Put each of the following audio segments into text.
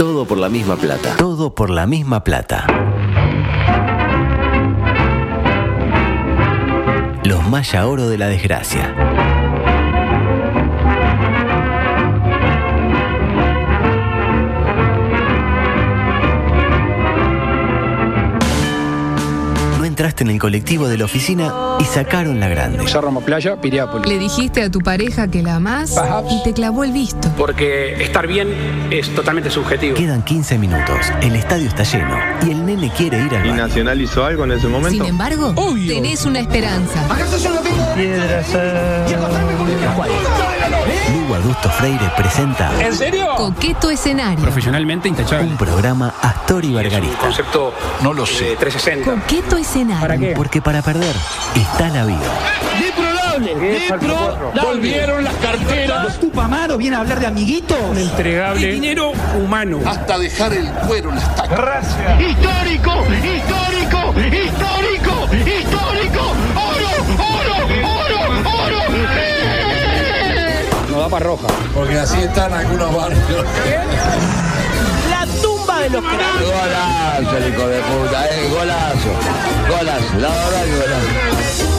Todo por la misma plata. Todo por la misma plata. Los Maya Oro de la Desgracia. Entraste en el colectivo de la oficina y sacaron la grande. Cerro Playa, Piriápolis. Le dijiste a tu pareja que la amás Perhaps. y te clavó el visto. Porque estar bien es totalmente subjetivo. Quedan 15 minutos, el estadio está lleno y el nene quiere ir al ¿Y baño. Nacional hizo algo en ese momento? Sin embargo, tenés una esperanza. Lugo Augusto Freire presenta ¿En serio? Coqueto escenario. Profesionalmente intachable. un programa Astor y Es un Bargarista. concepto no lo sé. 360. Coqueto escenario. ¿Para qué? Porque para perder está la vida. Volvieron las carteras. Tupamaro viene a hablar de amiguito. Entregable. dinero humano. hasta dejar el cuero en las tacas. Histórico, histórico, histórico, histórico. Oro, oro, oro, oro. No da para roja. Porque así están algunos barrios. De los. Golazo, el hijo de puta, eh, golazo. Golazo, la verdad que golazo.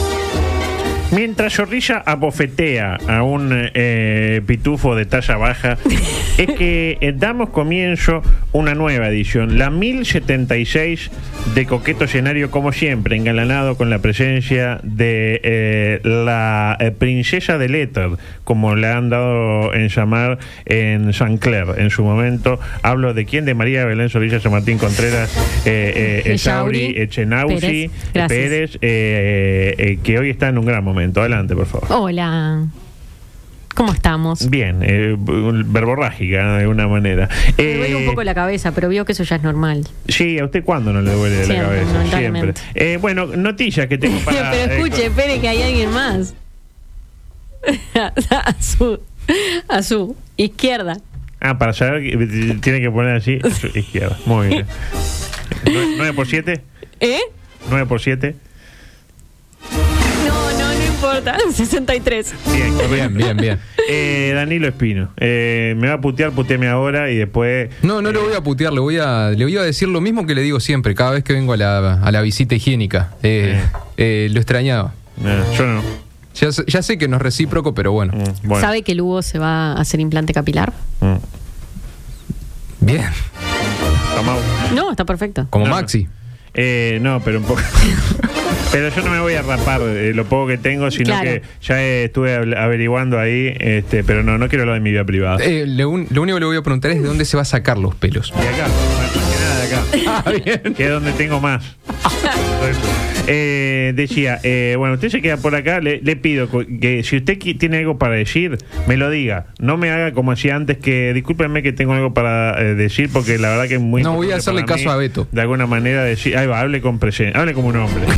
Mientras Zorrilla abofetea a un eh, pitufo de talla baja, es que eh, damos comienzo una nueva edición, la 1076 de Coqueto Escenario, como siempre, engalanado con la presencia de eh, la princesa del éter, como le han dado en llamar en San Clair en su momento. Hablo de quién, de María Belén Zorrilla San Martín Contreras, Echauri, Echenauzi, Pérez, que hoy está en un gran momento. Adelante, por favor. Hola. ¿Cómo estamos? Bien, eh, verborrágica de una manera. Me Eh, duele un poco la cabeza, pero vio que eso ya es normal. Sí, ¿a usted cuándo no le duele la Siempre, cabeza? Siempre. Eh, bueno, noticias que tengo para... pero eh, escuche, espere que hay alguien más. a su a su izquierda. ah, para saber, que tiene que poner así, a su izquierda. Muy bien. ¿Nueve- ¿9 por 7? ¿Eh? ¿9 por 7? Importa. 63. Bien. Bien, bien, bien. Eh, Danilo Espino, eh, me va a putear, puteame ahora y después... No, no le voy a putear, le voy a, le voy a decir lo mismo que le digo siempre, cada vez que vengo a la, a la visita higiénica. Eh, eh, lo extrañaba. eh, yo no. Ya, sé- ya sé que no es recíproco, pero bueno. Mm, bueno. ¿Sabe que Lugo se va a hacer implante capilar? Mm. Bien. No, está perfecto. Como No, Maxi. Eh, no, pero un poco. pero yo no me voy a rapar eh, lo poco que tengo, sino Claro. que ya eh, estuve av- averiguando ahí, este, pero no, no quiero hablar de mi vida privada. Eh, lo, un- lo único que le voy a preguntar es de dónde se va a sacar los pelos. De acá, más que nada de acá. Ah, bien. que es donde tengo más. Eh, decía, eh, bueno, usted se queda por acá, le, le pido que si usted qui- tiene algo para decir, me lo diga. No me haga como hacía antes, que discúlpenme que tengo algo para eh, decir, porque la verdad que es muy No, voy a hacerle caso mí, a Beto. De alguna manera decir, ahí va, hable con presencia, hable como un hombre.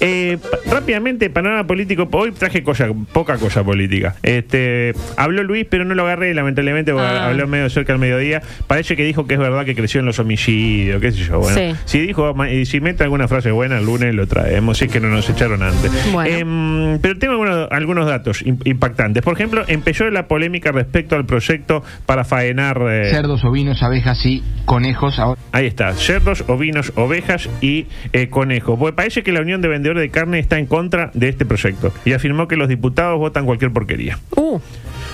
Eh, rápidamente, panorama político, hoy traje cosa, poca cosa política. Este, habló Luis, pero no lo agarré, lamentablemente, porque Ah. habló medio cerca al mediodía. Parece que dijo que es verdad que creció en los homicidios, qué sé yo. Bueno, Sí. si dijo, y si mete alguna frase buena, el lunes lo traemos, si es que no nos echaron antes. Bueno. Em, pero tengo algunos, algunos datos im- impactantes. Por ejemplo, empezó la polémica respecto al proyecto para faenar. eh, Cerdos, ovinos, abejas y conejos. Ahora. Ahí está, cerdos, ovinos, ovejas y eh, conejos. Porque parece que la Unión de Vendedores de Carne está en contra de este proyecto y afirmó que los diputados votan cualquier porquería. Uh,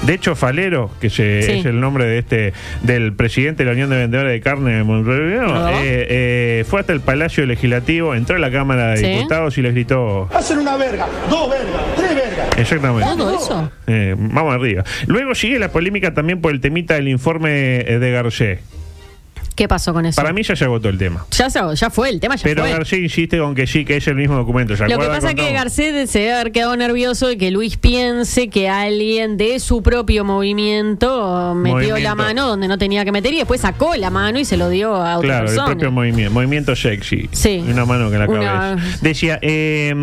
De hecho, Falero, que se- Sí. es el nombre de este del presidente de la Unión de Vendedores de Carne de Montevideo, ¿Ah? eh, eh, fue hasta el Palacio Legislativo, entró a la Cámara de Sí. Diputados y les gritó... Hacen una verga, dos vergas, tres vergas. Exactamente. ¿todo eso? Eh, vamos arriba. Luego sigue la polémica también por el temita del informe eh, de Garcés. ¿Qué pasó con eso? Para mí ya se agotó el tema. ya, se- ya fue, el tema ya Pero fue. Garcés insiste con que sí, que es el mismo documento. ¿se Lo que pasa es que. Garcés se debe haber quedado nervioso y que Luis piense que alguien de su propio movimiento metió Movimiento. la mano donde no tenía que meter y después sacó la mano y se lo dio a otra Claro, el persona. propio movimiento, movimiento sexy. Sí. Una mano que la Una- cabeza. Decía, eh,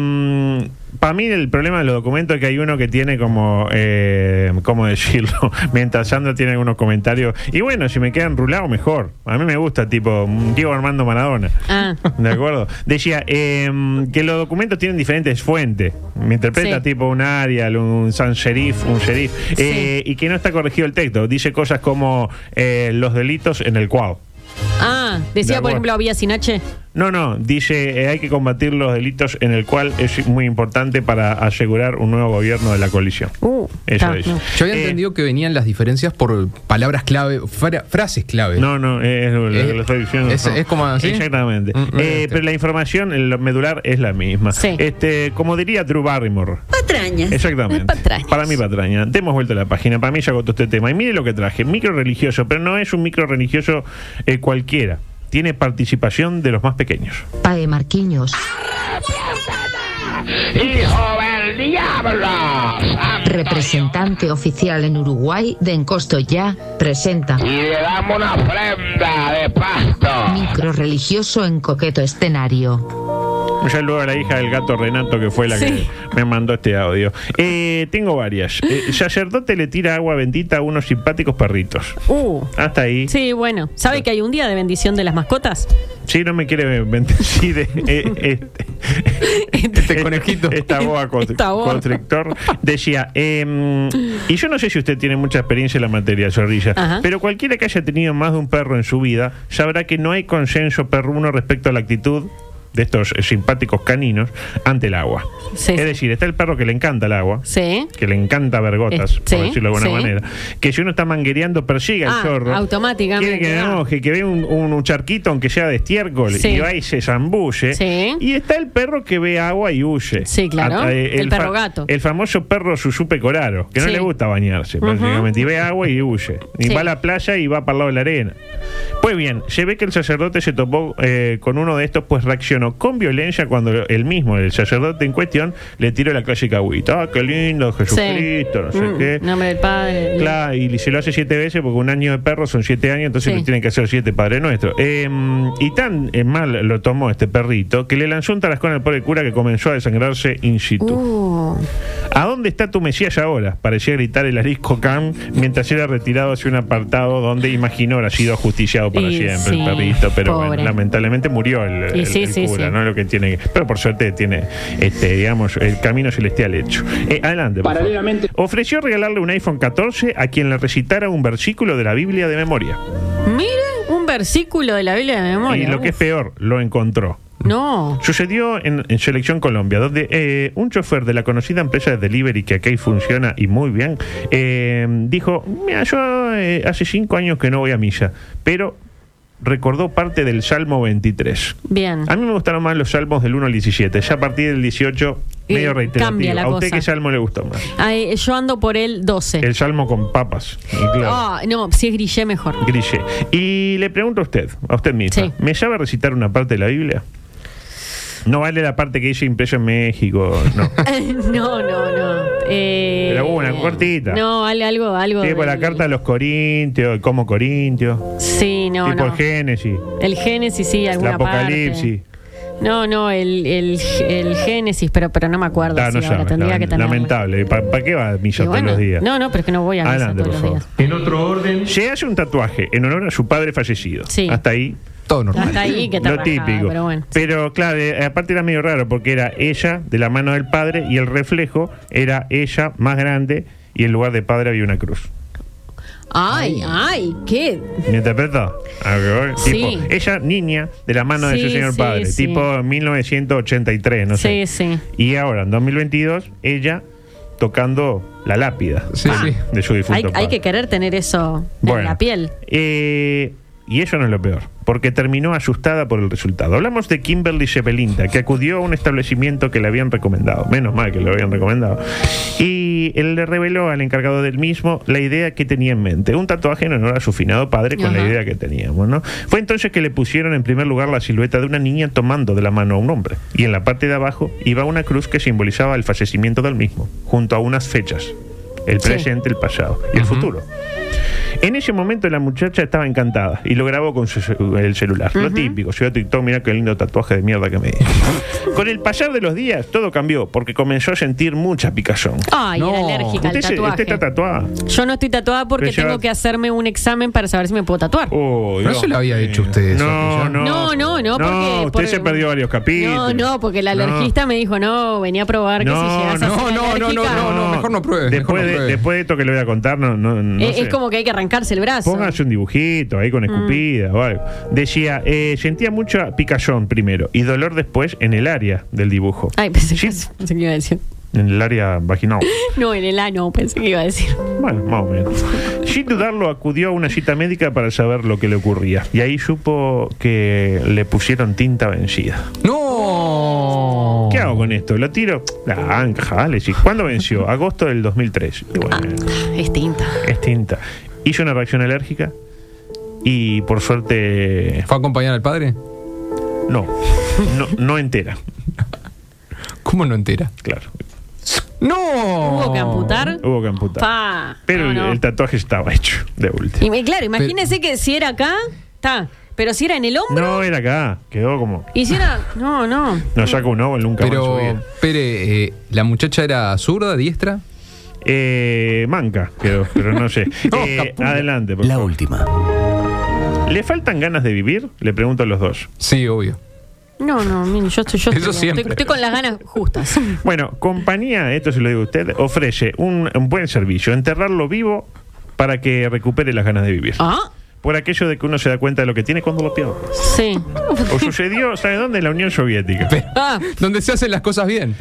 para mí el problema de los documentos es que hay uno que tiene como, eh, ¿cómo decirlo? Mientras Sandra tiene algunos comentarios. Y bueno, si me quedan rulados, mejor. A mí me gusta, tipo, Diego Armando Maradona. Ah. ¿De acuerdo? Decía eh, que los documentos tienen diferentes fuentes. Me interpreta Sí. tipo un Arial, un San Sheriff, un sheriff. eh, y que no está corregido el texto. Dice cosas como eh, los delitos en el cual. Ah, De decía, por ejemplo, había sin H. No, no, dice eh, hay que combatir los delitos en el cual es muy importante para asegurar un nuevo gobierno de la coalición. Uh, Eso no. Yo había Eh, entendido que venían las diferencias por palabras clave, fra- frases clave. No, no, es lo Eh, que lo estoy diciendo. es- no. es como así. Exactamente. Mm, mm, Eh, este. pero la información, el medular es la misma. Sí. Este, como diría Drew Barrymore. Patrañas. Exactamente. Patrañas. Para mí, patraña. Demos vuelta a la página. Para mí ya agotó este tema. Y mire lo que traje. Micro religioso, pero no es un micro religioso eh, cualquiera. Tiene participación de los más pequeños. Pae Marquiños, ¡Hijo del diablo! representante oficial en Uruguay de Encosto Ya, presenta Y le damos una ofrenda de pasto. micro religioso en coqueto escenario. Ya luego a la hija del gato Renato, que fue la Sí. que me mandó este audio. Eh, tengo varias. Eh, sacerdote le tira agua bendita a unos simpáticos perritos. Uh. Hasta ahí. Sí, bueno. ¿Sabe que hay un día de bendición de las mascotas? Sí, no me quiere bendecir eh, eh, este, Este conejito. Esta boa, con- Esta boa. constrictor. Decía, em, y yo no sé si usted tiene mucha experiencia en la materia, Zorrilla, Ajá. pero cualquiera que haya tenido más de un perro en su vida sabrá que no hay consenso perruno respecto a la actitud de estos simpáticos caninos ante el agua. Sí, es decir, está el perro que le encanta el agua, Sí. que le encanta ver gotas, Eh, por sí, decirlo de alguna manera, que si uno está manguereando persigue al Ah, chorro, automáticamente, quiere que ah. que, ve un, un- charquito aunque sea de estiércol y va y se zambulle. Y está el perro que ve agua y huye. Sí, claro, A- eh, el perro gato. El famoso perro susupe coraro, que no le gusta bañarse, Ujú. prácticamente, y ve agua y huye. Y va a la playa y va para el lado de la arena. Pues bien, se ve que el sacerdote se topó eh, con uno de estos, pues reaccionó con violencia cuando él mismo, el sacerdote en cuestión, le tiró la clásica agüita. Ah, qué lindo, Jesucristo, no sé Mm, qué. Nombre del Padre. Claro, y se lo hace siete veces porque un año de perro son siete años, entonces Sí. le tienen que hacer siete Padre Nuestro. Eh, y tan eh, mal lo tomó este perrito que le lanzó un tarascón al pobre cura que comenzó a desangrarse in situ. Uh, ¿A dónde está tu Mesías ahora? Parecía gritar el arisco Cam mientras era retirado hacia un apartado donde imaginó haber sido ajusticiado para Y siempre sí, el perrito, pero bueno, lamentablemente murió el, el- sí, el sí, sí. ¿no? Lo que tiene pero por suerte tiene, este, digamos, el camino celestial hecho. Eh, adelante. por favor. Paralelamente- Ofreció regalarle un iPhone 14 a quien le recitara un versículo de la Biblia de memoria. mire, un versículo de la Biblia de memoria. y lo que es peor, lo encontró. No. Sucedió en, en Selección Colombia, donde eh, un chofer de la conocida empresa de delivery que aquí funciona y muy bien, eh, dijo, mira, yo eh, hace cinco años que no voy a misa, pero recordó parte del Salmo 23. Bien. A mí me gustaron más los salmos del 1 al 17, ya a partir del 18 Eh, medio reiterativo. cambia la ¿A usted cosa. qué salmo le gustó más? Ay, yo ando por el 12. El salmo con papas. claro. Ah, no, si es grillé mejor. Grille. Y le pregunto a usted, a usted misma, Sí. ¿me sabe recitar una parte de la Biblia? No vale la parte que hice impreso en México, no. no, no, no. Eh, Pero una cortita. No, al- algo, algo. Tipo la carta a los Corintios, el como Corintios, Sí, no, tipo no. el Génesis, El Génesis, sí, el alguna Apocalipsis. parte. No, no, el, el, el Génesis, pero, pero no me acuerdo. Ah, sí, no ahora tendría que lamen- tenerlo. lamentable. ¿Para qué va a misa Y todos bueno, los días? No, no, pero es que no voy a misa Adelante, todos por los favor. días. En otro orden. Se hace un tatuaje en honor a su padre fallecido. Sí. Hasta ahí Todo normal. Hasta ahí que lo típico. pero bueno. Pero, claro, eh, aparte era medio raro porque era ella de la mano del padre y el reflejo era ella más grande y en lugar de padre había una cruz. Ay, ay, qué. ¿Me interpretó? A ver, Sí. Tipo, ella niña de la mano de su señor sí, padre, sí. tipo 1983, no sé. Sí, sí. Y ahora, en 2022, ella tocando la lápida Sí, sí. de su difunto Hay, hay padre. que querer tener eso Bueno, en la piel. eh, y eso no es lo peor, porque terminó asustada por el resultado. Hablamos de Kimberly Shepelinda, que acudió a un establecimiento que le habían recomendado. Menos mal que le habían recomendado. Y él le reveló al encargado del mismo la idea que tenía en mente. Un tatuaje en honor a su finado padre con la idea que teníamos, ¿no? Fue entonces que le pusieron en primer lugar la silueta de una niña tomando de la mano a un hombre. Y en la parte de abajo iba una cruz que simbolizaba el fallecimiento del mismo, junto a unas fechas. El Sí. presente, el pasado y el futuro. En ese momento la muchacha estaba encantada y lo grabó con su el celular. Lo típico, a TikTok, mira qué lindo tatuaje de mierda que me hizo. con el pasar de los días, todo cambió porque comenzó a sentir mucha picazón. Ay, No. era alérgica al Usted, se- está tatuada. Yo no estoy tatuada porque Pero ya- tengo que hacerme un examen para saber si me puedo tatuar. Oh, Dios eso lo había hecho usted, No, no. No, no, no, porque- usted porque- se perdió varios capítulos. No, no, porque la No. alergista me dijo, no, venía a probar que No, si llegas a no, ser no, no, no, no, mejor no pruebe, Después, mejor de, después de esto que le voy a contar, no, no, no es, sé. es como que hay que arrancarse el brazo. Póngase un dibujito ahí Mm. con escupida o algo. Decía, eh, sentía mucha picazón primero y dolor después en el área del dibujo. Ay, pensé, Sí. que, pensé que iba a decir. En el área vaginal. No, en el ano, pensé que iba a decir. Bueno, más o menos. Sin dudarlo, acudió a una cita médica para saber lo que le ocurría. Y ahí supo que le pusieron tinta vencida. ¡No! ¿Qué hago con esto? ¿Lo tiro? Ah, encajale, sí. ¿Cuándo venció? Agosto del 2003. Y bueno, Es tinta. es tinta. Hizo una reacción alérgica y por suerte ¿Fue a acompañar al padre? no, no, no entera, ¿Cómo no entera? claro. ¡No! ¿Hubo que amputar? Hubo que amputar. Pa. Pero No, el, no. el tatuaje estaba hecho de último. Y claro, imagínese que si era acá, está. Pero si era en el hombro, No era acá, quedó como. y si era. No, no. No saca un ovo nunca más en su Pero, vida. Pere, eh, ¿la muchacha era zurda, diestra? Eh, manca quedó, pero no sé. No, Eh, adelante, por La favor. última. ¿Le faltan ganas de vivir? Le pregunto a los dos. Sí, obvio. No, no, mire, yo estoy, yo Eso estoy, siempre. estoy- estoy con las ganas justas. Bueno, compañía, esto se lo digo a usted, ofrece un, un buen servicio, enterrarlo vivo para que recupere las ganas de vivir. Ah, Por aquello de que uno se da cuenta de lo que tiene cuando lo pierde. sí. O sucedió, ¿sabe dónde? En la Unión Soviética. Ah, Donde se hacen las cosas bien.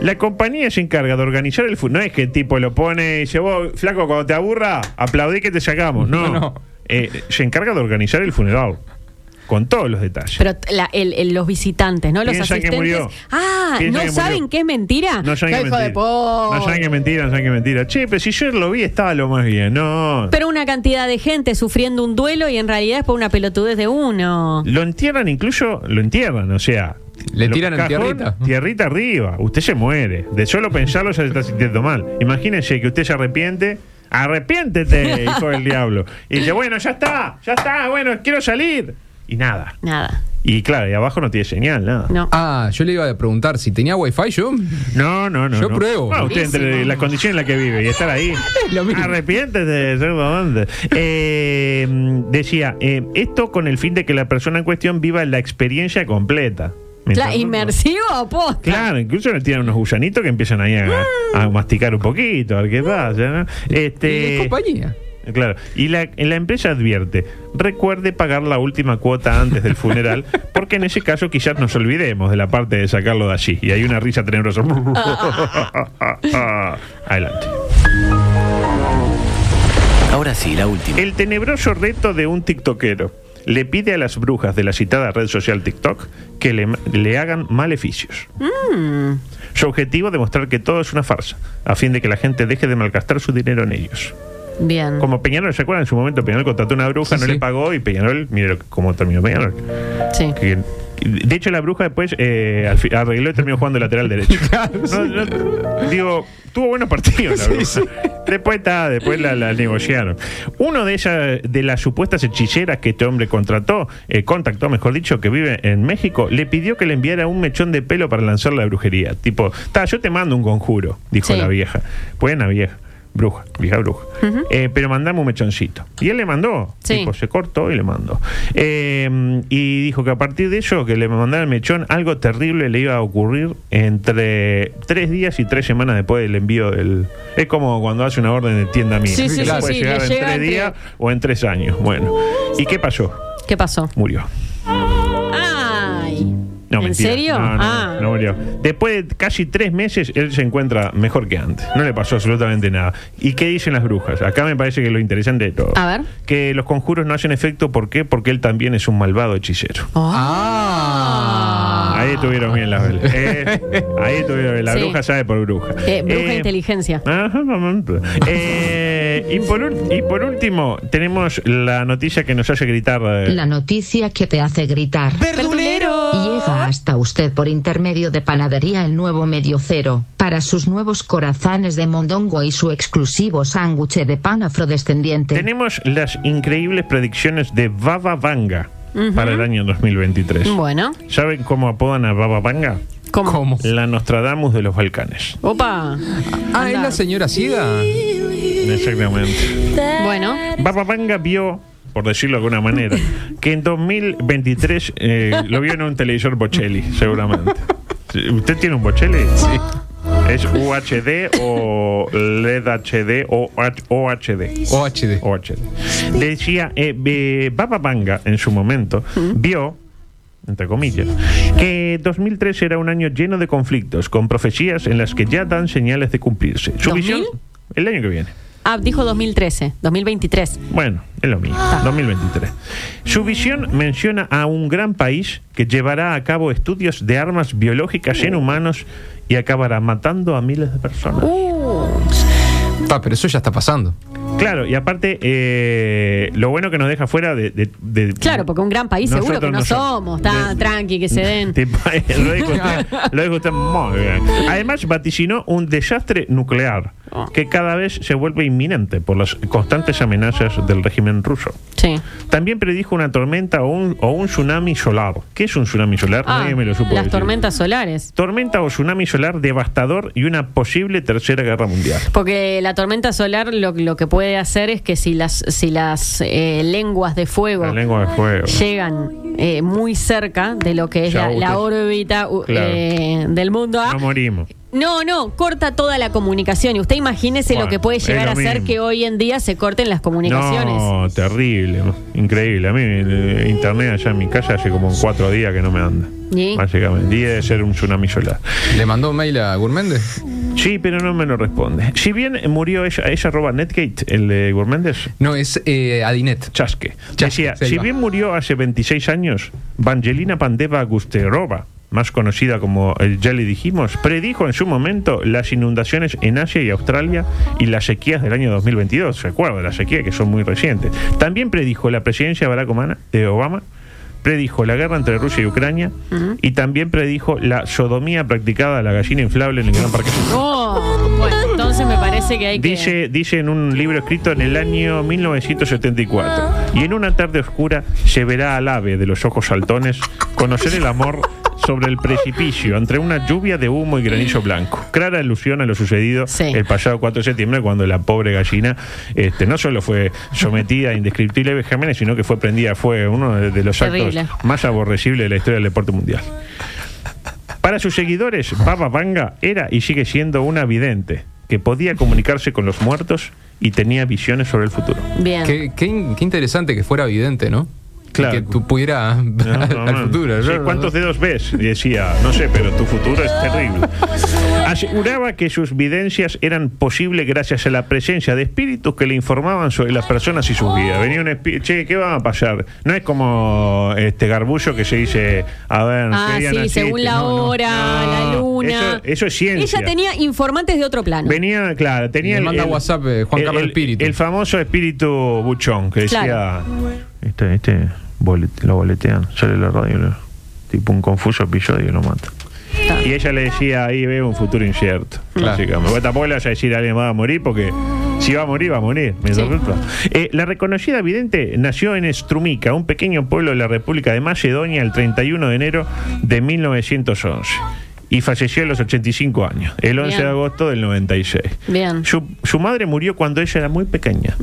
La compañía se encarga de organizar el fútbol. No es que el tipo lo pone y dice, vos, flaco, cuando te aburra, aplaudí que te sacamos. No, No, no. Eh, se encarga de organizar el funeral. Con todos los detalles. pero la- el- el- los visitantes, ¿no? Los Piensan que asistentes. murió. Ah, ¿no que saben murió. que es mentira? no saben ¡Qué que hijo de po- No saben que mentira, no saben que mentira. Che, pero si yo lo vi, estaba lo más bien. No. Pero una cantidad de gente sufriendo un duelo y en realidad es por una pelotudez de uno. Lo entierran, incluso lo entierran, o sea. Le tiran en tierrita. Tierrita arriba. Usted se muere. De solo pensarlo ya se está sintiendo mal. Imagínese que usted se arrepiente. Arrepiéntete, hijo del diablo. Y dice, bueno, ya está, ya está, bueno, quiero salir. Y nada. Nada. Y claro, y abajo no tiene señal, nada. No. Ah, yo le iba a preguntar si tenía wifi yo. No, no, no. Yo no. pruebo. No, usted entre las condiciones en las que vive y estar ahí. lo mismo. Arrepiéntete de ser donde. Eh, decía, eh, esto con el fin de que la persona en cuestión viva la experiencia completa. ¿Me Claro, inmersivo o posta. Claro, incluso le tiran unos gusanitos que empiezan ahí a, a masticar un poquito, a ver qué pasa, ¿no? Y Este, es compañía. Claro, y la, la empresa advierte, recuerde pagar la última cuota antes del funeral, porque en ese caso quizás nos olvidemos de la parte de sacarlo de allí. Y hay una risa tenebrosa. Adelante. Ahora sí, la última. El tenebroso reto de un tiktokero le pide a las brujas de la citada red social TikTok que le, le hagan maleficios. Su objetivo demostrar que todo es una farsa, a fin de que la gente deje de malgastar su dinero en ellos. Bien. Como Peñarol, ¿se acuerdan? En su momento Peñarol contrató a una bruja, Sí, no sí. le pagó y Peñarol, mire cómo terminó Peñarol. Sí. Que- de hecho, la bruja después eh, arregló y terminó jugando lateral derecho. No, no, digo, tuvo buenos partidos la bruja. Después está, después la, la negociaron. Uno de esas, de las supuestas hechiceras que este hombre contrató, eh, contactó, mejor dicho, que vive en México, le pidió que le enviara un mechón de pelo para lanzar la brujería. Tipo, ta, yo te mando un conjuro, dijo Sí. la vieja. Buena vieja. Bruja, vieja bruja. Eh, pero mandame un mechoncito. Y él le mandó. Sí. Tipo, se cortó y le mandó. Eh, y dijo que a partir de eso, que le mandara el mechón, algo terrible le iba a ocurrir entre tres días y tres semanas después del envío del. Es como cuando hace una orden de tienda mía. Sí, sí, Que sí, puede llegar le en llega tres entre- días o en tres años. Bueno. ¿Y qué pasó? ¿Qué pasó? Murió. No, ¿En mentira. serio? No, no, ah. no murió. Después de casi tres meses, él se encuentra mejor que antes. No le pasó absolutamente nada. ¿Y qué dicen las brujas? Acá me parece que lo interesante de todo. A ver. Que los conjuros no hacen efecto. ¿Por qué? Porque él también es un malvado hechicero. Ah. Ahí estuvieron bien las velas. Eh, ahí estuvieron bien. La Sí. bruja sabe por bruja. Eh, bruja Eh, inteligencia. Ajá. Eh, y, por, ul- y por último, tenemos la noticia que nos hace gritar. eh, La noticia que te hace gritar. ¡Verdulero! Y Llega hasta usted por intermedio de Panadería El Nuevo Medio Cero, para sus nuevos corazones de mondongo y su exclusivo sándwich de pan afrodescendiente. Tenemos las increíbles predicciones de Baba Vanga para el año 2023. Bueno, ¿Saben cómo apodan a Baba Vanga? ¿cómo? ¿Cómo? La Nostradamus de los Balcanes. Opa. Ah, ¿es la señora ciega? Exactamente. Bueno, Baba Vanga vio, por decirlo de alguna manera, que en 2023 eh, lo vio en un televisor Bocelli, seguramente. ¿Usted tiene un Bocelli? Sí. ¿Es UHD o LED HD o H- OHD? OHD. OHD. Decía, eh, eh, Baba Vanga en su momento vio, entre comillas, que 2003 era un año lleno de conflictos, con profecías en las que ya dan señales de cumplirse. Su ¿2000? visión, el año que viene. Ah, dijo 2013, 2023. Bueno, es lo mismo, 2023. Su visión menciona a un gran país que llevará a cabo estudios de armas biológicas en humanos y acabará matando a miles de personas. Ah, pero eso ya está pasando. Claro, y aparte, eh, lo bueno que nos deja fuera de... de- de- Claro, porque un gran país seguro que no no somos. De- tranqui, que se den. Tipo, lo dijo usted, lo dijo usted muy bien. Además, vaticinó un desastre nuclear Oh. que cada vez se vuelve inminente por las constantes amenazas del régimen ruso. Sí. También predijo una tormenta o un, o un tsunami solar. ¿Qué es un tsunami solar? Ah, Nadie me lo supo las decir. tormentas solares. Tormenta o tsunami solar devastador y una posible tercera guerra mundial. Porque la tormenta solar lo, lo que puede hacer es que si las, si las eh, lenguas de fuego La lengua de fuego. llegan eh, muy cerca de lo que es Ya, la, órbita Claro. eh, del mundo. ah, No morimos. No, no, corta toda la comunicación. Y usted imagínese Bueno, lo que puede es llegar lo a ser mismo. que hoy en día se corten las comunicaciones. No, terrible, increíble. A mí eh, internet allá en mi casa hace como cuatro días que no me anda. ¿Y? Básicamente. Y debe ser un tsunami solar. ¿Le mandó un mail a Gourméndez? Sí, pero no me lo responde. Si bien murió ella, ella arroba Netgate, el de Gourméndez, No, es eh, Adinet. Chasque. Chasque, Decía, si bien murió hace 26 años, Vangelina Pandeva Gusterova, más conocida como, eh, ya le dijimos, predijo en su momento las inundaciones en Asia y Australia y las sequías del año 2022. Recuerda, las sequías que son muy recientes. También predijo la presidencia de Barack Obama, de Obama predijo la guerra entre Rusia y Ucrania y también predijo la sodomía practicada a la gallina inflable en el Gran Parque. Oh, bueno, entonces me parece que hay que. Dice, dice en un libro escrito en el año 1974. Y en una tarde oscura se verá al ave de los ojos saltones conocer el amor sobre el precipicio entre una lluvia de humo y granizo blanco. Clara alusión a lo sucedido Sí. el pasado 4 de septiembre cuando la pobre gallina este, no solo fue sometida a indescriptibles vejámenes, sino que fue prendida a fuego, uno de, de los Terrible. actos más aborrecibles de la historia del deporte mundial. Para sus seguidores, Baba Vanga era y sigue siendo una vidente que podía comunicarse con los muertos y tenía visiones sobre el futuro. Bien. Qué, qué in- qué interesante que fuera evidente, ¿no? Claro. que tú pudieras ver No, al, no, al no. futuro. Sí. ¿Cuántos dedos ves? Decía, no sé, pero tu futuro es terrible. Aseguraba que sus videncias eran posibles gracias a la presencia de espíritus que le informaban sobre las personas y sus vidas. Venía un espíritu, che, ¿qué va a pasar? No es como este garbullo que se dice, a ver, Ah, ¿qué día sí, según la No, hora, No, la luna. Eso, eso es ciencia. Ella tenía informantes de otro plano. Venía, claro, tenía Le manda WhatsApp, eh, Juan Carlos Espíritu. El famoso espíritu buchón que decía, Claro. Este, este bolet- lo boletean, sale la radio, lo- tipo un confuso episodio y lo mata. Y ella le decía, ahí veo un futuro incierto. Claro. Básicamente. Tampoco le vas a decir a alguien va a morir porque si va a morir, va a morir. ¿Me Sí. Eh, la reconocida vidente nació en Strumica, un pequeño pueblo de la República de Macedonia, el 31 de enero de 1911. Y falleció a los 85 años, el 11 Bien. de agosto del 96. Bien. Su, su madre murió cuando ella era muy pequeña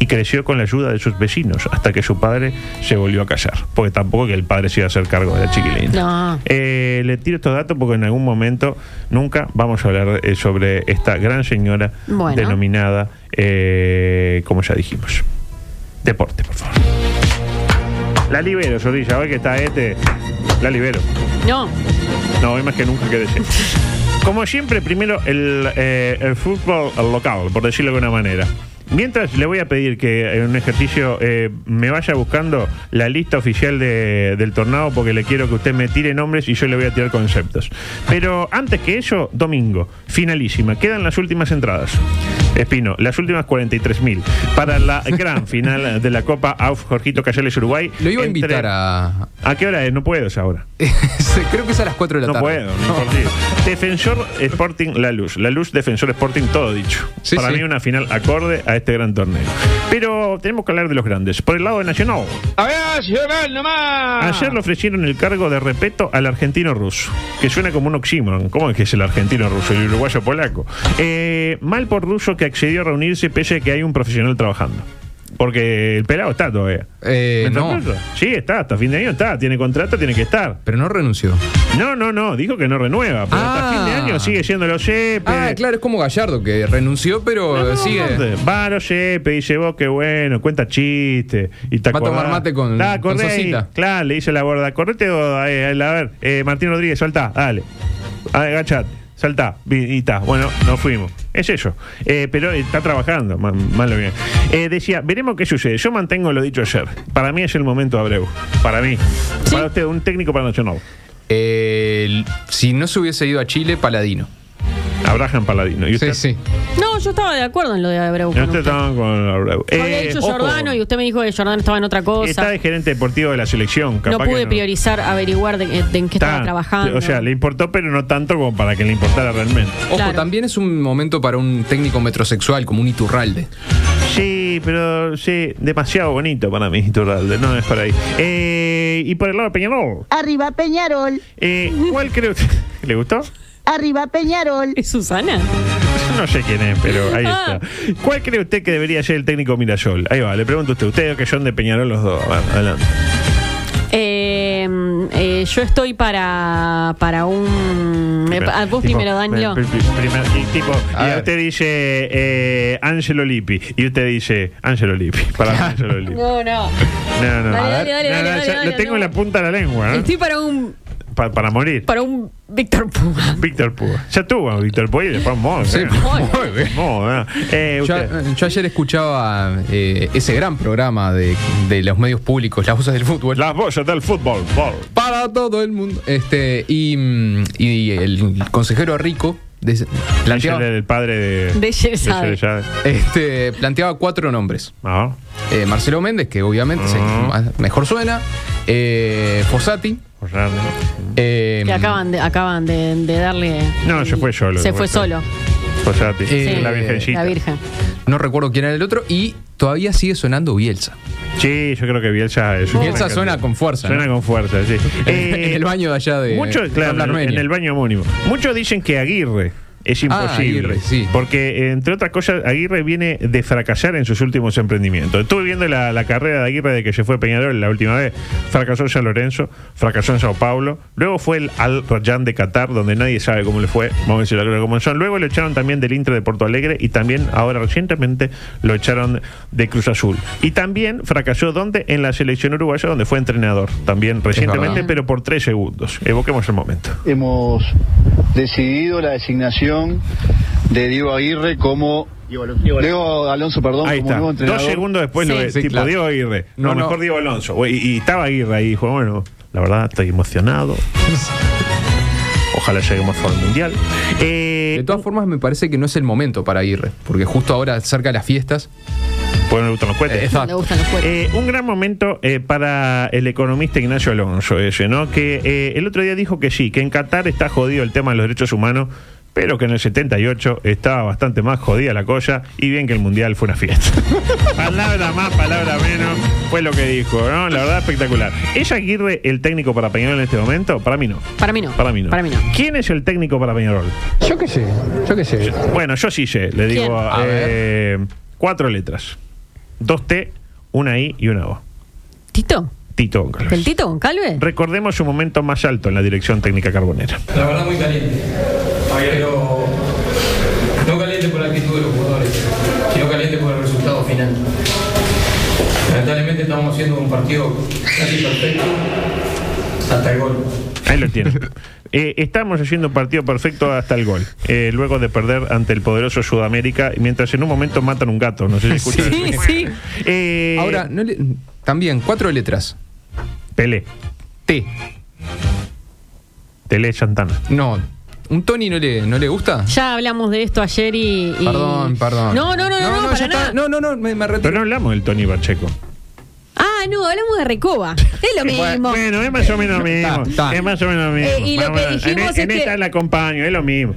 y creció con la ayuda de sus vecinos hasta que su padre se volvió a casar. Porque tampoco que el padre se iba a hacer cargo de la chiquilina. No. Eh, le tiro estos datos porque en algún momento nunca vamos a hablar eh, sobre esta gran señora Bueno. denominada, eh, como ya dijimos. Deporte, por favor. La libero, Sorrilla. Hoy que está este. La libero. No. No, hoy más que nunca quédese. Como siempre, primero el, eh, el fútbol local, por decirlo de alguna manera. Mientras le voy a pedir que en un ejercicio eh, me vaya buscando la lista oficial de- del tornado porque le quiero que usted me tire nombres y yo le voy a tirar conceptos. Pero antes que eso, domingo, finalísima. Quedan las últimas entradas. Espino, las últimas 43.000 para la gran final de la Copa AUF Jorgito Cayales Uruguay. Lo iba a Entre- invitar a. ¿A qué hora es? No puedo es ahora. Creo que es a las 4 de la No tarde. puedo, ni por Dios. Defensor Sporting La Luz. La Luz, Defensor Sporting, todo dicho. Sí, Para sí. mí una final acorde a este gran torneo. Pero tenemos que hablar de los grandes. Por el lado de Nacional. A ver, Nacional nomás. Ayer le ofrecieron el cargo de repeto al argentino ruso, que suena como un oxímoron. ¿Cómo es que es el argentino ruso y el uruguayo polaco? Eh, mal por ruso que accedió a reunirse pese a que hay un profesional trabajando. Porque el pelado está todavía. Eh, ¿Me no. Sí, está, hasta fin de año está, tiene contrato, tiene que estar. Pero no renunció. No, no, no, dijo que no renueva, pero hasta Ah. fin de año sigue siendo los CEPE. Ah, claro, es como Gallardo, que renunció, pero No, no, sigue. no, Va a los CEPE, dice vos qué bueno, cuenta chiste. Y te Va a tomar mate con- Da, con. Sosita. Claro, le dice la borda, correte eh, a ver, eh, Martín Rodríguez, saltá, dale. Agachate, saltá. Y está, bueno, nos fuimos. Es eso. Eh, pero está trabajando, ma- malo bien. Eh, decía, veremos qué sucede. Yo mantengo lo dicho ayer. Para mí es el momento de Abreu. Para mí. Para usted, un técnico para Nacional. Eh, si no se hubiese ido a Chile, Paladino. Abraham Paladino. ¿Y usted? Sí, sí. No, yo estaba de acuerdo en lo de Abreu. Con usted usted. estaba con Abreu. Yo había Eh, dicho ojo. Jordano y usted me dijo que Jordano estaba en otra Está cosa. de gerente deportivo de la selección. No capaz que pude priorizar, averiguar de, de en qué Está, estaba trabajando. O sea, le importó, pero no tanto como para que le importara realmente. Ojo, Claro. también es un momento para un técnico metrosexual como un Iturralde. Sí, pero sí, demasiado bonito para mí, Iturralde, no es para ahí. Eh, y por el lado de Peñarol, Arriba Peñarol, eh, ¿cuál cree usted? ¿Le gustó? Arriba Peñarol. ¿Es Susana? No sé quién es, pero ahí Ah. está. ¿Cuál cree usted que debería ser el técnico Mirasol? Ahí va, le pregunto a usted. Ustedes que son de Peñarol los dos. Va, adelante. Eh, eh, yo estoy para, para un... eh, a vos Tipo, primero, Danilo. pri- primer- y, tipo, A y ver. usted dice eh, Angelo Lippi. Y usted dice Angelo Lippi. Para Angelo Lippi. No, no. No, no. Dale, dale, ver. dale, No, dale, no, dale, ya dale, lo tengo no. en la punta de la lengua. Estoy para un... Pa- para morir. Para un Víctor Puma. Víctor Púa. Ya tuvo a Víctor Púa y después Mo. Sí, ¿eh? muy bien. Mo, ¿eh? Eh, Yo, ayer escuchaba eh, ese gran programa de, de los medios públicos, Las Voces del Fútbol. Las voces del fútbol. bol. para todo el mundo. Este, y, y el consejero rico de- planteaba, el, padre de. De. Yerzade. este, planteaba cuatro nombres. Ah. Eh, Marcelo Méndez, que obviamente se- Ah. mejor suena. Eh, Fossati. Eh, Que acaban de, acaban de, de darle... No, se fue solo. Se fue solo. Eh, la virgencita. La Virgen. No recuerdo quién era el otro. Y todavía sigue sonando Bielsa. Sí, yo creo que Bielsa es un Bielsa suena con fuerza. Suena ¿no? con fuerza, sí. en el baño de allá de Muchos, claro, en el baño homónimo. Muchos dicen que Aguirre es Ah, imposible. Aguirre, sí. Porque, entre otras cosas, Aguirre viene de fracasar en sus últimos emprendimientos. Estuve viendo la, la carrera de Aguirre de que se fue a Peñarol la última vez. Fracasó en San Lorenzo, fracasó en Sao Paulo. Luego fue el Al Rayyan de Qatar, donde nadie sabe cómo le fue. Vamos a decir la como son. Luego lo echaron también del Inter de Porto Alegre y también, ahora recientemente, lo echaron de Cruz Azul. Y también fracasó, ¿dónde? En la selección uruguaya, donde fue entrenador. También recientemente, pero por tres segundos. Evoquemos el momento. hemos decidido la designación de Diego Aguirre como Diego Alonso, perdón, Ahí como está. nuevo Dos entrenador. segundos después Sí. lo ve, Sí, tipo claro. Diego Aguirre. No, No, no. mejor Diego Alonso. Y, y estaba Aguirre ahí, dijo, bueno, la verdad estoy emocionado. Ojalá lleguemos al mundial. Eh, De todas formas, me parece que no es el momento para Aguirre. Porque justo ahora, cerca de las fiestas. pues me gustan los cohetes. Eh, Exacto. Le gustan los juegos. Eh, un gran momento eh, para el economista Ignacio Alonso, ese, ¿no? Que eh, el otro día dijo que sí, que en Qatar está jodido el tema de los derechos humanos, pero que en el 78 estaba bastante más jodida la cosa y bien que el mundial fue una fiesta. palabra más, palabra menos, fue lo que dijo, ¿no? La verdad, espectacular. ¿Es Aguirre el técnico para Peñarol en este momento? Para mí no. Para mí no. Para mí no. Para mí no. ¿Quién es el técnico para Peñarol? Yo qué sé, yo qué sé. Bueno, yo sí sé, le digo. A eh, cuatro letras. Dos T, una I y una O. ¿Tito? Tito Goncalves. ¿El Tito Goncalves? Recordemos su momento más alto en la dirección técnica carbonera. La verdad muy caliente. Pero no caliente por la actitud de los jugadores, sino caliente por el resultado final. Lamentablemente estamos haciendo un partido casi perfecto hasta el gol. Ahí lo tiene. Eh, estamos haciendo un partido perfecto hasta el gol. eh, luego de perder ante el poderoso Sudamérica, mientras en un momento matan un gato. No sé si escuchan. Sí, sí. Eh, Ahora, no le- también, cuatro letras. Pelé. T. Tele Santana. No, ¿Un Tony no le, no le gusta? Ya hablamos de esto ayer y. y- Perdón, perdón. No, no, no, no, no, para ya está. nada. No, no, no, me, me retiro. Pero no hablamos del Tony Pacheco. Ah, no, hablamos de Recoba. Es lo mismo. Bueno, es más o menos lo mismo. Está, está. Es más o menos lo mismo. Eh, y lo que dijimos en, es en que- esta la acompaño, es lo mismo.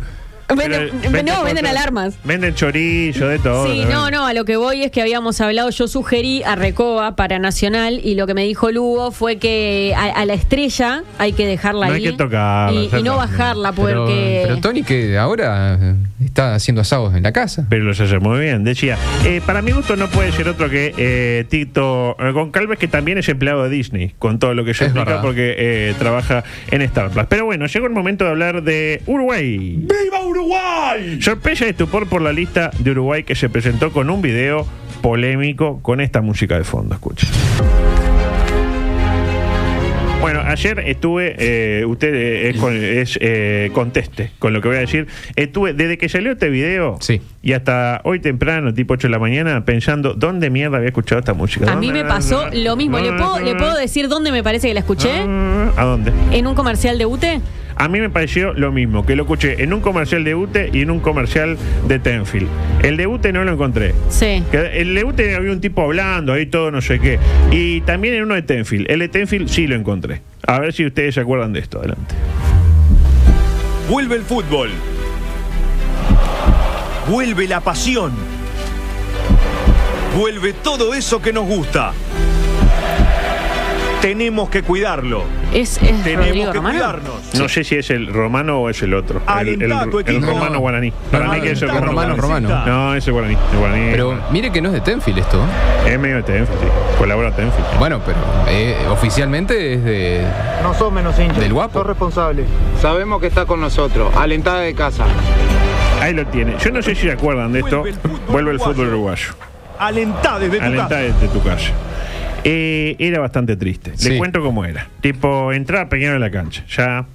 Venden- Pero no, venden alarmas. Venden chorillo, de todo. Sí, no, no, a lo que voy es que habíamos hablado, yo sugerí a Recoba para Nacional y lo que me dijo Lugo fue que a, a la estrella hay que dejarla No ahí hay que tocarla, y, no bajarla Pero, porque... pero Tony que ahora eh, está haciendo asados en la casa. Pero los hace muy bien. Decía, eh, para mi gusto no puede ser otro que eh, Tito eh, Goncalves, que también es empleado de Disney, con todo lo que se Es explica, verdad. porque eh, trabaja en Star Plus. Pero bueno, llegó el momento de hablar de Uruguay. ¡Viva Uruguay! Sorpresa y estupor por la lista de Uruguay que se presentó con un video polémico con esta música de fondo. Escucha. Bueno, ayer estuve, eh, usted eh, es, con- es, eh, conteste con lo que voy a decir. Estuve, desde que salió este video Sí. y hasta hoy temprano, tipo 8 de la mañana, pensando dónde mierda había escuchado esta música. A mí me pasó lo mismo. ¿Le puedo, ¿Le puedo decir dónde me parece que la escuché? ¿A dónde? ¿En un comercial de UTE? A mí me pareció lo mismo, que lo escuché en un comercial de UTE y en un comercial de Tenfield. El de UTE no lo encontré. Sí. Que El de UTE había un tipo hablando, ahí todo no sé qué. Y también en uno de Tenfield. El de Tenfield sí lo encontré. A ver si ustedes se acuerdan de esto. Adelante. Vuelve el fútbol. Vuelve la pasión. Vuelve todo eso que nos gusta. Tenemos que cuidarlo. Es, es Tenemos Rodrigo que Romano. cuidarnos. No sé si es el romano o es el otro. El, el- el equipo. romano guaraní. Para mí que es el romano. romano. No, es el guaraní. El guaraní Pero mire que no es de Tenfield esto. es medio de Tenfield, sí. Colabora Tenfield. Bueno, pero eh, oficialmente es de. No sos menos hincha. Del guapo. Sos responsable. Sabemos que está con nosotros. Alentada de casa. Ahí lo tiene. Yo no sé si se acuerdan de esto. Vuelve el fútbol Vuelve el fútbol uruguayo. uruguayo. Alentá desde tu Alentá desde tu casa. Eh, era bastante triste. Sí. Le cuento cómo era. Tipo, entrar Peñarol a la cancha. Ya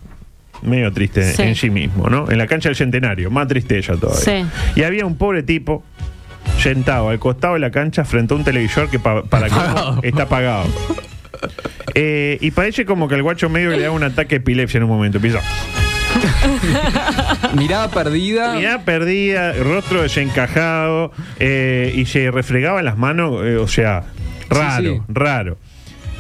medio triste Sí. en sí mismo, ¿no? En la cancha del centenario. Más tristeza todavía. Sí. Y había un pobre tipo sentado al costado de la cancha frente a un televisor que pa- para que está apagado. Eh, y parece como que al guacho medio le da un ataque de epilepsia en un momento. Empieza. Mirada perdida. Mirada perdida, rostro desencajado eh, y se refregaba las manos, eh, o sea, raro, Sí, sí. raro.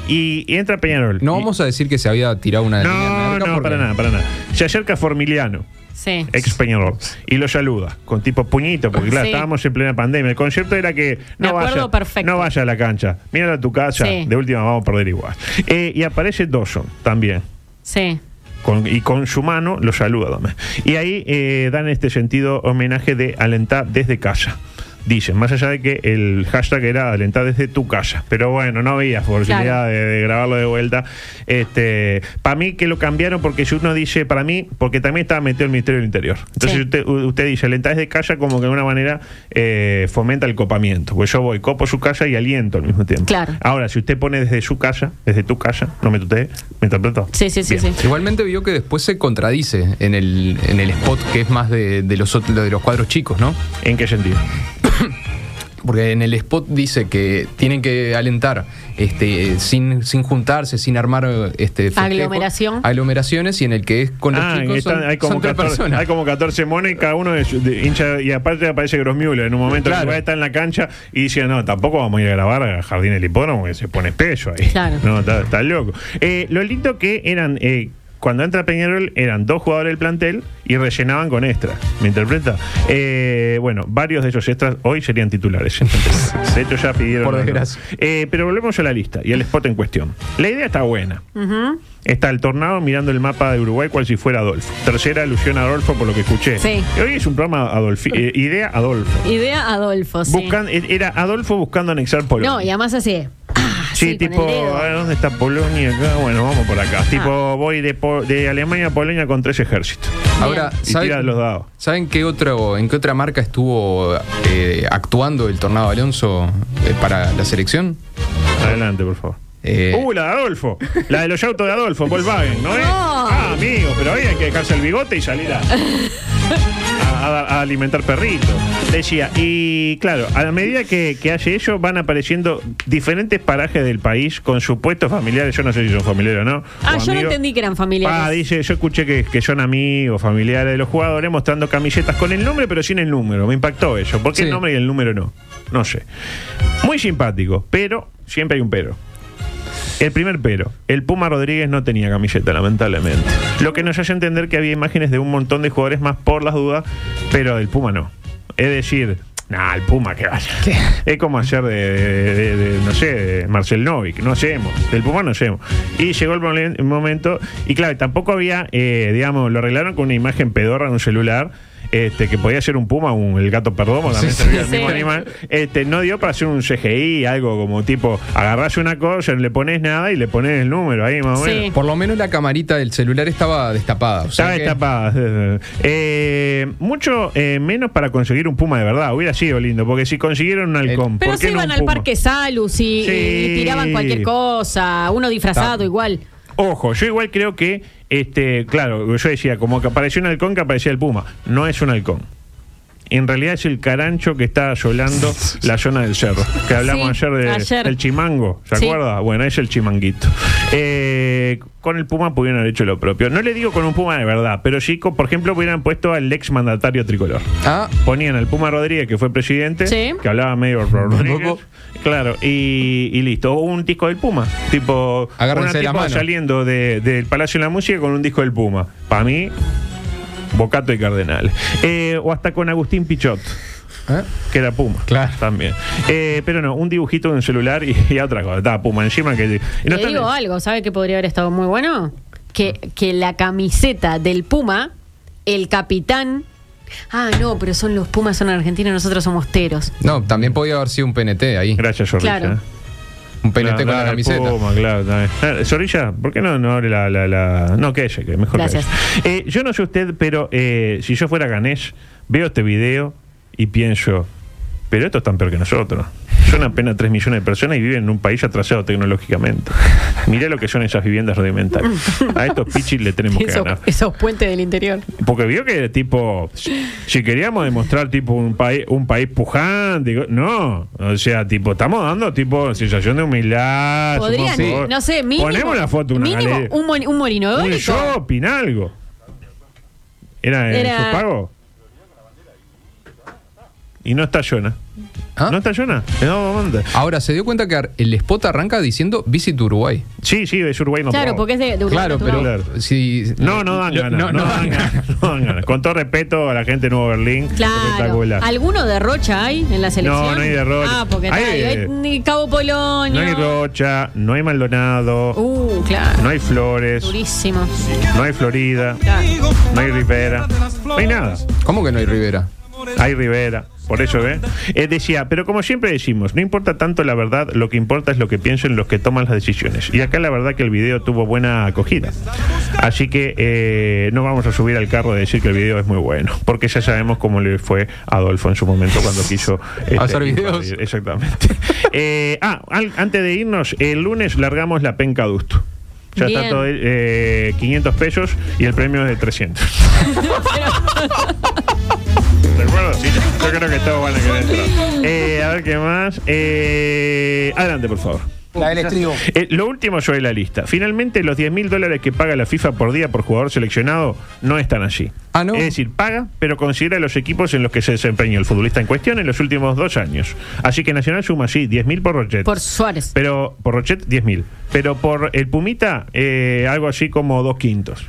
Y, y entra Peñarol. No Y- vamos a decir que se había tirado una línea no, no, porque- para nada, para nada. Se acerca Formiliano, Sí. ex Peñarol, y lo saluda con tipo puñito, porque claro, Sí. estábamos en plena pandemia. El concepto era que no vaya, perfecto. no vaya a la cancha, mírala a tu casa, Sí. de última vamos a perder igual. Eh, y aparece Dawson también. Sí. con- y con su mano lo saluda. Y ahí eh, dan este sentido homenaje de alentar desde casa. Dicen, más allá de que el hashtag era alentar desde tu casa. Pero bueno, no había posibilidad Claro. de, de grabarlo de vuelta. Este, para mí que lo cambiaron porque si uno dice, para mí, porque también estaba metido el Ministerio del Interior. Entonces Sí. usted, usted dice, alentar desde casa como que de alguna manera eh, fomenta el copamiento. Pues yo voy, copo su casa y aliento al mismo tiempo. Claro. Ahora, si usted pone desde su casa, desde tu casa, no me tutee, me interpreto. Sí, sí, sí, sí. Igualmente vio que después se contradice en el, en el spot que es más de, de los, de los cuadros chicos, ¿no? ¿En qué sentido? Porque en el spot dice que tienen que alentar este, sin, sin juntarse, sin armar este, festejos, Aglomeración. aglomeraciones y en el que es con los Ah, chicos están- son, hay, como son tres 14, personas. hay como 14 monos y cada uno es de hincha y aparte aparece Grossmuller en un momento Claro. que está en la cancha y dice no tampoco vamos a ir a grabar a Jardín del Hipódromo que se pone espeso ahí Claro. no está, está loco Eh, lo lindo que eran eh, cuando entra Peñarol eran dos jugadores del plantel y rellenaban con extras. ¿Me interpreta? Eh, bueno, varios de esos extras hoy serían titulares. De hecho, ya pidieron. Por desgracia. Eh, pero volvemos a la lista y al spot en cuestión. La idea está buena. Está el tornado mirando el mapa de Uruguay cual si fuera Adolfo. Tercera alusión a Adolfo por lo que escuché. Sí. Hoy es un programa Adolfi- eh, idea Adolfo. Idea Adolfo, sí. Buscan- eh, era Adolfo buscando anexar Polonia. No, y además así. Ah, Sí, tipo, a ver, ¿dónde está Polonia acá? Bueno, vamos por acá. Tipo, voy de, Po- de Alemania a Polonia con tres ejércitos. Ahora, Y ¿saben, tira los dados. ¿saben qué otro, en qué otra marca estuvo eh, actuando el Tornado Alonso eh, para la selección? Adelante, por favor. Eh, Uh, la de Adolfo. La de los autos de Adolfo, Volkswagen, ¿no es? No. Ah, amigo, pero ahí hay que dejarse el bigote y salir a, a- alimentar perritos. Decía, y claro, a la medida que, que hace eso, van apareciendo diferentes parajes del país con supuestos familiares. Yo no sé si son familiares o no. Ah, o yo no entendí que eran familiares. Ah, dice, yo escuché que, que son amigos, familiares de los jugadores mostrando camisetas con el nombre, pero sin el número. Me impactó eso. ¿Por qué el nombre y el número no? No sé. Muy simpático, pero siempre hay un pero. El primer pero, el Puma Rodríguez no tenía camiseta, lamentablemente. Lo que nos hace entender que había imágenes de un montón de jugadores más por las dudas, pero del Puma no. Es decir, nah, el Puma que vaya. Es como ayer de, de- de- de, no sé, de Marcel Novik, no hacemos, del Puma no hacemos. Y llegó el momen- momento, y claro, tampoco había, eh, digamos, lo arreglaron con una imagen pedorra en un celular. Este, que podía ser un puma, un, el gato perdomo, también Sí, servía el mismo Sí. animal. Este, no dio para hacer un CGI, algo como tipo, agarrás una cosa, no le pones nada y le pones el número ahí más o menos. Por lo menos la camarita del celular estaba destapada. o sea Estaba que- destapada. Eh, mucho eh, menos para conseguir un puma de verdad. Hubiera sido lindo, porque si consiguieron un halcón. Pero ¿por qué se no iban un al puma? parque Salus y, Sí. y tiraban cualquier cosa, uno disfrazado igual. Ojo, yo igual creo que, este, claro, yo decía, como que apareció un halcón, que aparecía el puma. No es un halcón. En realidad es el carancho que está asolando la zona del cerro. Que hablamos Sí, ayer, de- ayer. del chimango, ¿se Sí. acuerda? Bueno, es el chimanguito. Eh, con el puma pudieron haber hecho lo propio. No le digo con un puma de verdad, pero sí, por ejemplo, hubieran puesto al ex mandatario tricolor. Ah. Ponían al Puma Rodríguez, que fue presidente, Sí. que hablaba medio Rodríguez. Claro, y, y listo. Un disco del Puma. Tipo, Agárrense una la tipo mano. saliendo de- del Palacio de la Música con un disco del Puma. Para mí, Bocato y Cardenal. Eh, o hasta con Agustín Pichot. ¿Eh? Que era Puma. Claro. También. Eh, pero no, un dibujito en un celular y, y otra cosa. Estaba Puma encima que. y no Le digo algo, ¿sabe qué podría haber estado muy bueno? Que, que la camiseta del Puma, el capitán. Ah, no, pero son los Pumas, son argentinos, nosotros somos teros. No, también podía haber sido un PNT ahí. Gracias, Zorrilla. Claro. Un PNT Claro, con la camiseta. Puma, claro, también. Zorrilla, ¿por qué no, no abre la, la, la- No, que ella, que mejor que Gracias. ella. Eh, yo no sé usted, pero eh, si yo fuera Ganesh, veo este video y pienso, pero esto es tan peor que nosotros. Son apenas 3 millones de personas y viven en un país atrasado tecnológicamente. Mirá lo que son esas viviendas rudimentarias. A estos pichis le tenemos que ganar. esos puentes del interior. Porque vio que tipo, si queríamos demostrar tipo un país, un país pujante, digo, no, o sea, tipo, estamos dando tipo sensación de humildad. Podrían, somos- no sé, mínimo. Ponemos la foto una mínimo galería. un, moni- un molino un shopping, algo. ¿Era, en Era- su pago? Y no está Jonah. ¿Ah? ¿No está? No, ¿dónde? Ahora, se dio cuenta que el spot arranca diciendo Visit Uruguay. Sí, sí, es Uruguay no Claro, porque es de, de Uruguay Claro, pero si No, no dan ganas. No, no dan dan ganas. no dan ganas. Con todo respeto a la gente de Nuevo Berlín. Claro. Espectacular. ¿Alguno de Rocha hay en la selección? No, no hay de Rocha. Ah, porque Hay hay ni Cabo Polonio. No hay Rocha, no hay Maldonado, Uh, claro. no hay Flores, Durísimo. no hay Florida, Claro. no hay Rivera, no hay nada. ¿Cómo que no hay Rivera? Hay Rivera, por eso, ¿ve? Eh, decía, pero como siempre decimos, no importa tanto la verdad, lo que importa es lo que piensen los que toman las decisiones. Y acá la verdad que el video tuvo buena acogida. Así que eh, no vamos a subir al carro de decir que el video es muy bueno, porque ya sabemos cómo le fue a Adolfo en su momento cuando quiso este, Hacer videos. Exactamente. Eh, ah, al- antes de irnos, el lunes largamos la penca Dusto. Ya Bien. está todo, eh, 500 pesos y el premio es de 300. ¿De acuerdo? Sí, yo creo que todos van a querer entrar. Eh, a ver qué más. Eh, adelante, por favor. La del estribo. Eh, lo último sobre la lista. Finalmente, los 10 mil dólares que paga la FIFA por día por jugador seleccionado no están allí. Ah, ¿no? Es decir, paga, pero considera los equipos en los que se desempeñó el futbolista en cuestión en los últimos dos años. Así que Nacional suma, sí, 10 mil por Rochet. Por Suárez. Pero por Rochet, 10 mil. Pero por el Pumita, eh, algo así como dos quintos.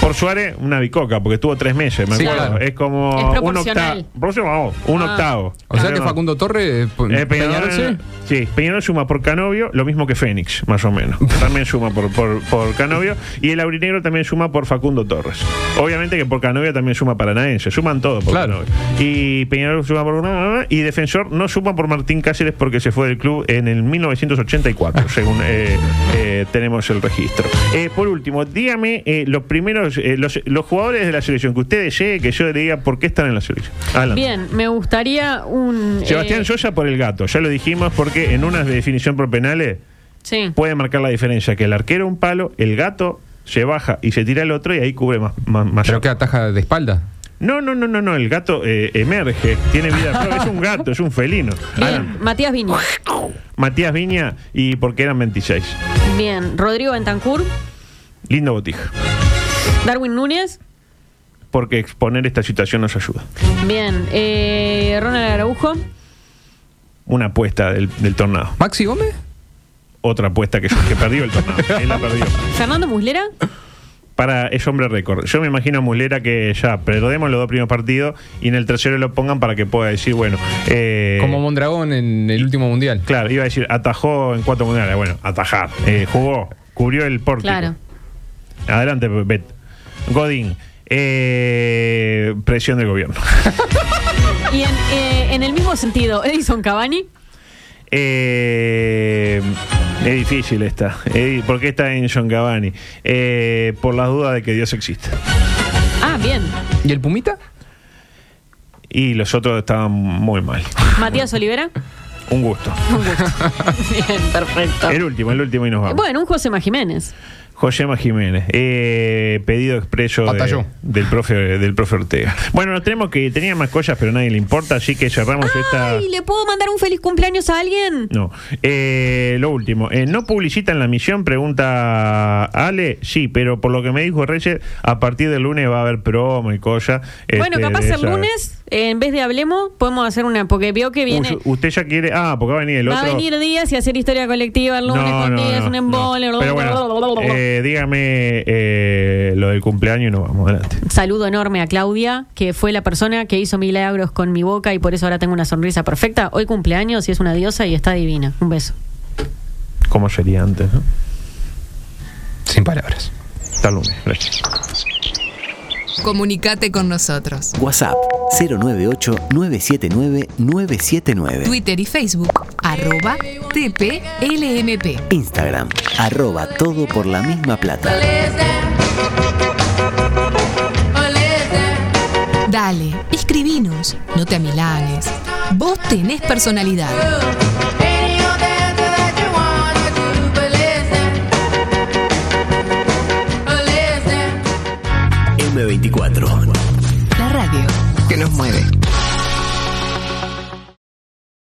Por Suárez, una bicoca, porque estuvo tres meses, me Sí, acuerdo. claro. Es como Es un octavo. Próximo, vamos, un Ah. octavo. O sea que. Facundo Torre, pues, Eh, Peñarol, Peñarol, sí. sí, Peñarol suma por Canovio, lo mismo que Fénix, más o menos. También suma por, por, por Canovio. Y el Aurinegro también suma por Facundo Torres. Obviamente que por Canovio también suma Paranaense. Suman todo por Claro. Canovio. Y Peñarol suma por una. Y Defensor no suma por Martín Cáceres porque se fue del club en el 1984, según eh, eh, tenemos el registro. Eh, por último, dígame eh, los primeros, eh, los, los jugadores de la selección que usted desee que yo le diga por qué están en la selección. Adelante. Bien, me gustaría un. Sebastián eh, Sosa por el gato, ya lo dijimos porque en una definición por penales Sí. puede marcar la diferencia que el arquero un palo, el gato se baja y se tira el otro y ahí cubre más, más, más Pero que ataja de espalda. No, no, no, no, no. El gato eh, emerge, tiene vida propia. Es un gato, es un felino. Bien, Matías Viña. Matías Viña, y porque eran 26. Bien, Rodrigo Bentancur. Lindo botija. Darwin Núñez. Porque exponer esta situación nos ayuda. Bien, eh, Ronald Araujo. Una apuesta del, del tornado. ¿Maxi Gómez? Otra apuesta que, que perdió el tornado. Él la perdió. Fernando Muslera. Para, es hombre récord. Yo me imagino a Muslera que ya perdemos los dos primeros partidos y en el tercero lo pongan para que pueda decir, bueno. eh, Como Mondragón en el último mundial. Claro, iba a decir, atajó en cuatro mundiales. Bueno, atajar. Eh, jugó, cubrió el pórtico. Claro. Adelante, Bet. Godín. eh, presión del gobierno. Y en, eh, en el mismo sentido, Edison Cavani. Eh, es difícil esta. Eh, ¿Por qué está en John Cavani? Eh, por las dudas de que Dios existe. Ah, bien. ¿Y el Pumita? Y los otros estaban muy mal. Matías Olivera. Un gusto. Un gusto. Bien, perfecto. El último, el último y nos vamos. Bueno, un Josema Jiménez. Josema Jiménez, eh, pedido expreso de- del profe del profe Ortega. Bueno, nos tenemos que tenía más cosas, pero a nadie le importa, así que cerramos esta. Ay, ¿le puedo mandar un feliz cumpleaños a alguien? No. Eh, lo último, eh, ¿no publicitan la misión? Pregunta Ale. Sí, pero por lo que me dijo Reyes, a partir del lunes va a haber promo y cosas. Bueno, este, capaz el lunes, eh, en vez de Hablemos, podemos hacer una, porque veo que viene... Usted ya quiere. Ah, porque va a venir el Va a otro. venir Díaz y hacer historia colectiva el lunes con Díaz, un embole. no. Pero bueno, eh, dígame eh, lo del cumpleaños y nos vamos adelante. Saludo enorme a Claudia, que fue la persona que hizo milagros con mi boca y por eso ahora tengo una sonrisa perfecta. Hoy cumpleaños y es una diosa y está divina. Un beso. ¿Cómo sería antes? ¿no? Sin palabras. Hasta el lunes. Gracias. Comunicate con nosotros. WhatsApp 098-979-979. Twitter y Facebook, arroba TPLMP. Instagram, arroba todo por la misma plata. Dale, escribinos, no te amilanes. Vos tenés personalidad. M24. La radio. que nos mueve.